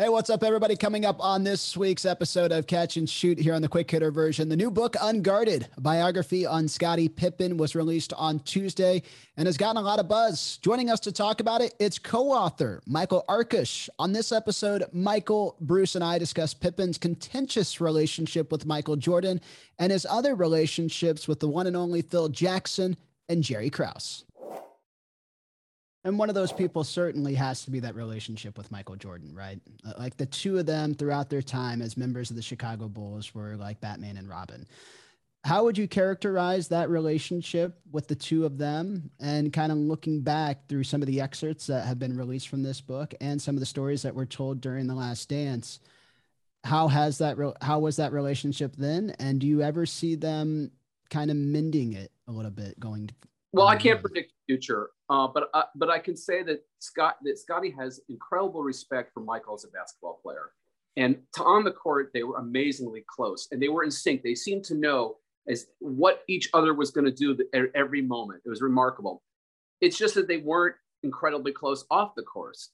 Hey, what's up, everybody? Coming up on this week's episode of Catch and Shoot here on the Quick Hitter version, the new book, Unguarded, a biography on Scottie Pippen, was released on Tuesday and has gotten a lot of buzz. Joining us to talk about it, it's co author Michael Arkush. On this episode, Michael, Bruce, and I discuss Pippen's contentious relationship with Michael Jordan and his other relationships with the one and only Phil Jackson and Jerry Krause. And one of those people certainly has to be that relationship with Michael Jordan, right? Uh, like the two of them throughout their time as members of the Chicago Bulls were like Batman and Robin. How would you characterize that relationship with the two of them and kind of looking back through some of the excerpts that have been released from this book and some of the stories that were told during the last dance? How has that re- how was that relationship then and do you ever see them kind of mending it a little bit going well, I can't predict future, uh, but uh, but I can say that Scott that Scottie has incredible respect for Michael as a basketball player, and to, on the court they were amazingly close, and they were in sync. They seemed to know as what each other was going to do at every moment. It was remarkable. It's just that they weren't incredibly close off the course,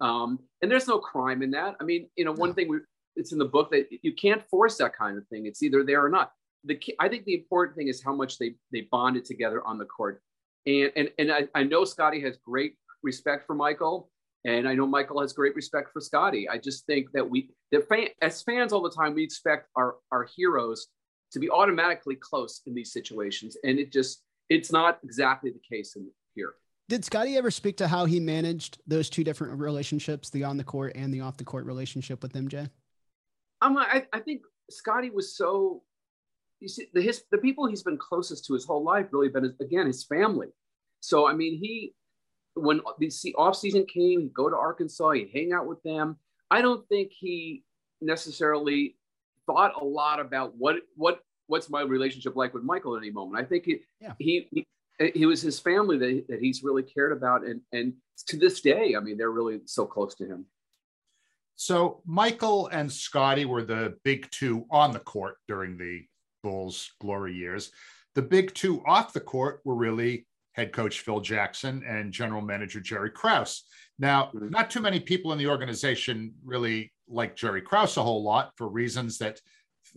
um, and there's no crime in that. I mean, you know, one thing we, it's in the book that you can't force that kind of thing. It's either there or not the I think the important thing is how much they they bonded together on the court. And and and I, I know Scottie has great respect for Michael, and I know Michael has great respect for Scottie. I just think that we the fan, as fans all the time we expect our our heroes to be automatically close in these situations, and it just it's not exactly the case in here. Did Scottie ever speak to how he managed those two different relationships, the on the court and the off the court relationship with MJ? Um, I, I think Scottie was so you see the his the people he's been closest to his whole life really been again his family. So I mean he when the off season came, he'd go to Arkansas, he'd hang out with them. I don't think he necessarily thought a lot about what what what's my relationship like with Michael at any moment. I think he yeah. he, he it was his family that, that he's really cared about and and to this day i mean they're really so close to him so michael and scottie were the big two on the court during the Bulls' glory years. The big two off the court were really head coach Phil Jackson and general manager Jerry Krause. Now, mm-hmm. not too many people in the organization really like Jerry Krause a whole lot for reasons that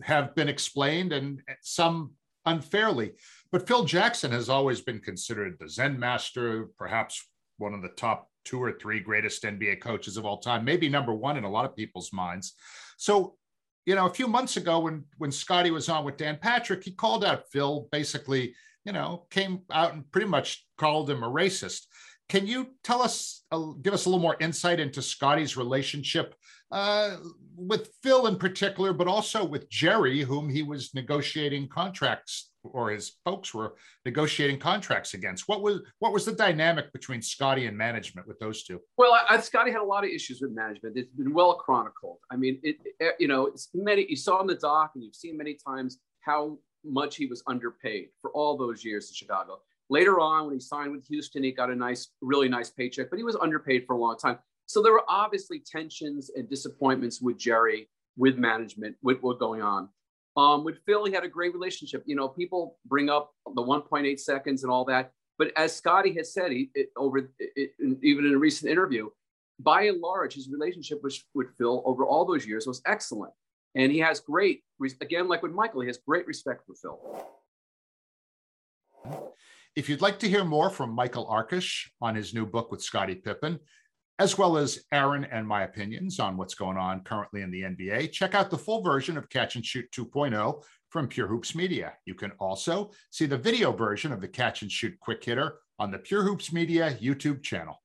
have been explained and some unfairly. But Phil Jackson has always been considered the Zen master, perhaps one of the top two or three greatest NBA coaches of all time, maybe number one in a lot of people's minds. So you know, a few months ago when when Scottie was on with Dan Patrick, he called out Phil, basically, you know, came out and pretty much called him a racist. Can you tell us, uh, give us a little more insight into Scottie's relationship uh, with Phil in particular, but also with Jerry, whom he was negotiating contracts or his folks were negotiating contracts against. What was what was the dynamic between Scotty and management with those two? Well, I, Scottie had a lot of issues with management. It's been well chronicled. I mean, it, it, you know, it's many you saw in the doc, and you've seen many times how much he was underpaid for all those years in Chicago. Later on, when he signed with Houston, he got a nice, really nice paycheck, but he was underpaid for a long time. So there were obviously tensions and disappointments with Jerry, with management, with what going on. Um, with Phil, he had a great relationship. You know, people bring up the 1.8 seconds and all that, but as Scottie has said, he, it, over it, even in a recent interview, by and large, his relationship with, with Phil over all those years was excellent, and he has great, again, like with Michael, he has great respect for Phil. If you'd like to hear more from Michael Arkush on his new book with Scottie Pippen, as well as Aaron and my opinions on what's going on currently in the NBA, check out the full version of Catch and Shoot 2.0 from Pure Hoops Media. You can also see the video version of the Catch and Shoot Quick Hitter on the Pure Hoops Media YouTube channel.